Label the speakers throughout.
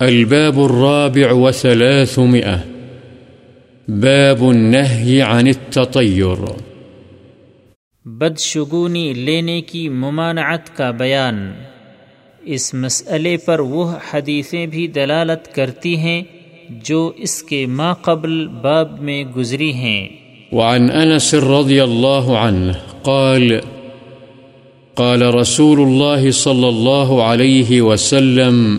Speaker 1: الباب الرابع وثلاثمئة باب النهي عن التطير.
Speaker 2: بدشگونی لینے کی ممانعت کا بیان. اس مسئلے پر وہ حدیثیں بھی دلالت کرتی ہیں جو اس کے ما قبل باب میں گزری ہیں.
Speaker 1: وعن أنس رضي الله عنه قال قال رسول الله صلى الله عليه وسلم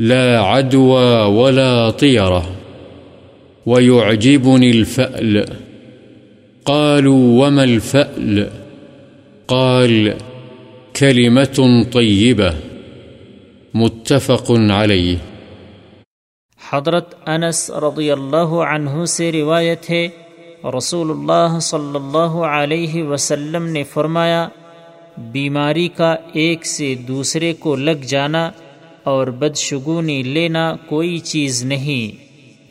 Speaker 1: لا عدوى ولا طيرة ويعجبني الفأل. قالوا وما الفأل؟ قال كلمة طيبة متفق عليه.
Speaker 2: حضرت انس رضی اللہ عنہ سے روایت ہے، رسول اللہ صلی اللہ علیہ وسلم نے فرمایا، بیماری کا ایک سے دوسرے کو لگ جانا اور بدشگونی لینا کوئی چیز نہیں،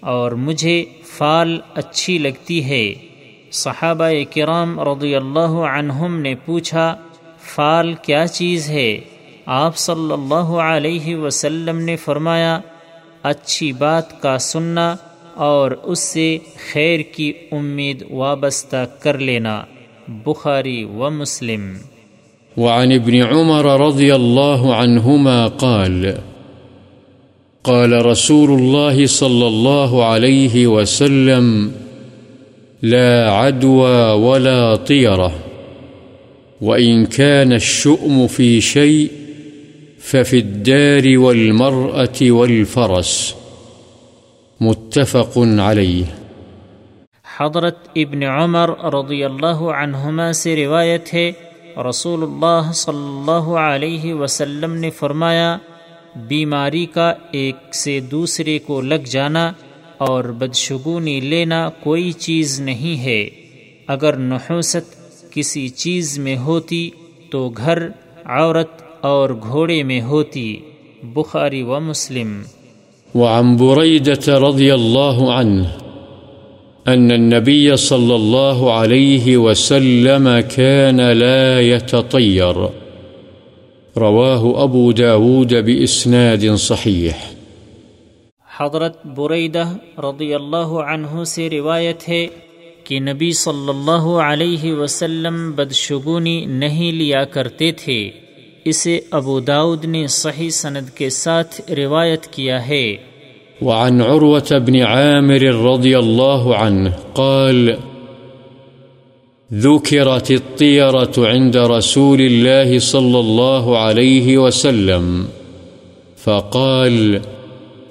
Speaker 2: اور مجھے فال اچھی لگتی ہے۔ صحابہ کرام رضی اللہ عنہم نے پوچھا، فال کیا چیز ہے؟ آپ صلی اللہ علیہ وسلم نے فرمایا، اچھی بات کا سننا اور اس سے خیر کی امید وابستہ کر لینا۔ بخاری و مسلم۔
Speaker 1: وعن ابن عمر رضي الله عنهما قال قال رسول الله صلى الله عليه وسلم، لا عدوى ولا طيرة وإن كان الشؤم في شيء ففي الدار والمرأة والفرس۔ متفق عليه۔
Speaker 2: حضرت ابن عمر رضی اللہ عنہما سے روایت ہے، رسول اللہ صلی اللہ علیہ وسلم نے فرمایا بیماری کا ایک سے دوسرے کو لگ جانا اور بدشگونی لینا کوئی چیز نہیں ہے۔ اگر نحوست کسی چیز میں ہوتی تو گھر، عورت اور گھوڑے میں ہوتی۔ بخاری و مسلم۔
Speaker 1: وعن بريدة رضي الله عنه أن النبي صلى الله عليه وسلم كان لا يتطير رواه أبو داود بإسناد صحيح
Speaker 2: حضرت بریدہ رضی اللہ عنہ سے روایت ہے کہ نبی صلی اللہ علیہ وسلم بدشگونی نہیں لیا کرتے تھے۔ اسے ابو داود نے صحیح سند کے ساتھ روایت کیا ہے۔
Speaker 1: وعن عروة بن عامر رضي الله عنه قال ذكرت الطيرة عند رسول الله صلى الله عليه وسلم فقال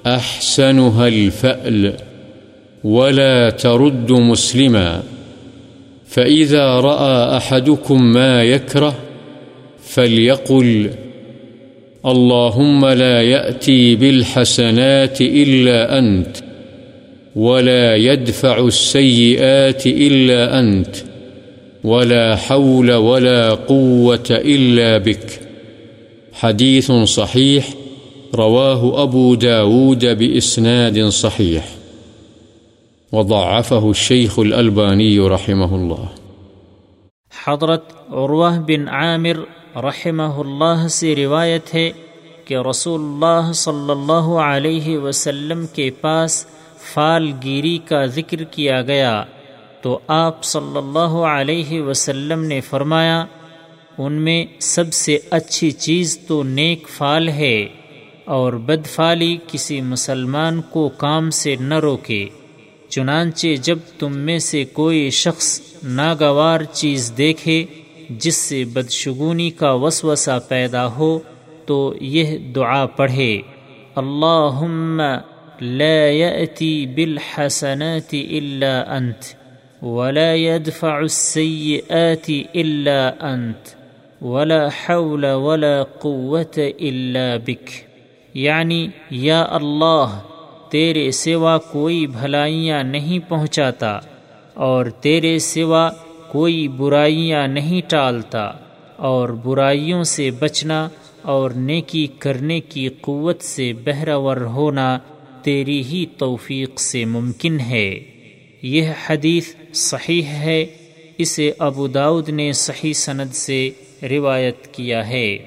Speaker 1: أحسنها الفأل ولا ترد مسلما فإذا رأى أحدكم ما يكره فليقل اللهم لا يأتي بالحسنات إلا أنت ولا يدفع السيئات إلا أنت ولا حول ولا قوة إلا بك. حديث صحيح، رواه أبو داود بإسناد صحيح. وضعفه الشيخ الألباني رحمه الله.
Speaker 2: حضرت عروہ بن عامر رحمہ اللہ سے روایت ہے کہ رسول اللہ صلی اللہ علیہ وسلم کے پاس فال گیری کا ذکر کیا گیا۔ تو آپ صلی اللہ علیہ وسلم نے فرمایا، ان میں سب سے اچھی چیز تو نیک فال ہے اور بد فالی کسی مسلمان کو کام سے نہ روکے، چنانچہ جب تم میں سے کوئی شخص ناگوار چیز دیکھے جس سے بدشگونی کا وسوسہ پیدا ہو تو یہ دعا پڑھے، اللہم لا يأتي بالحسنات إلا أنت ولا يدفع السيئات إلا أنت، ولا حول ولا قوة إلا بك. یعنی یا اللہ، تیرے سوا کوئی بھلائیاں نہیں پہنچاتا، اور تیرے سوا کوئی برائیاں نہیں ٹالتا، اور برائیوں سے بچنا اور نیکی کرنے کی قوت سے بہرور ہونا تیری ہی توفیق سے ممکن ہے۔ یہ حدیث صحیح ہے اسے ابو داود نے صحیح سند سے روایت کیا ہے۔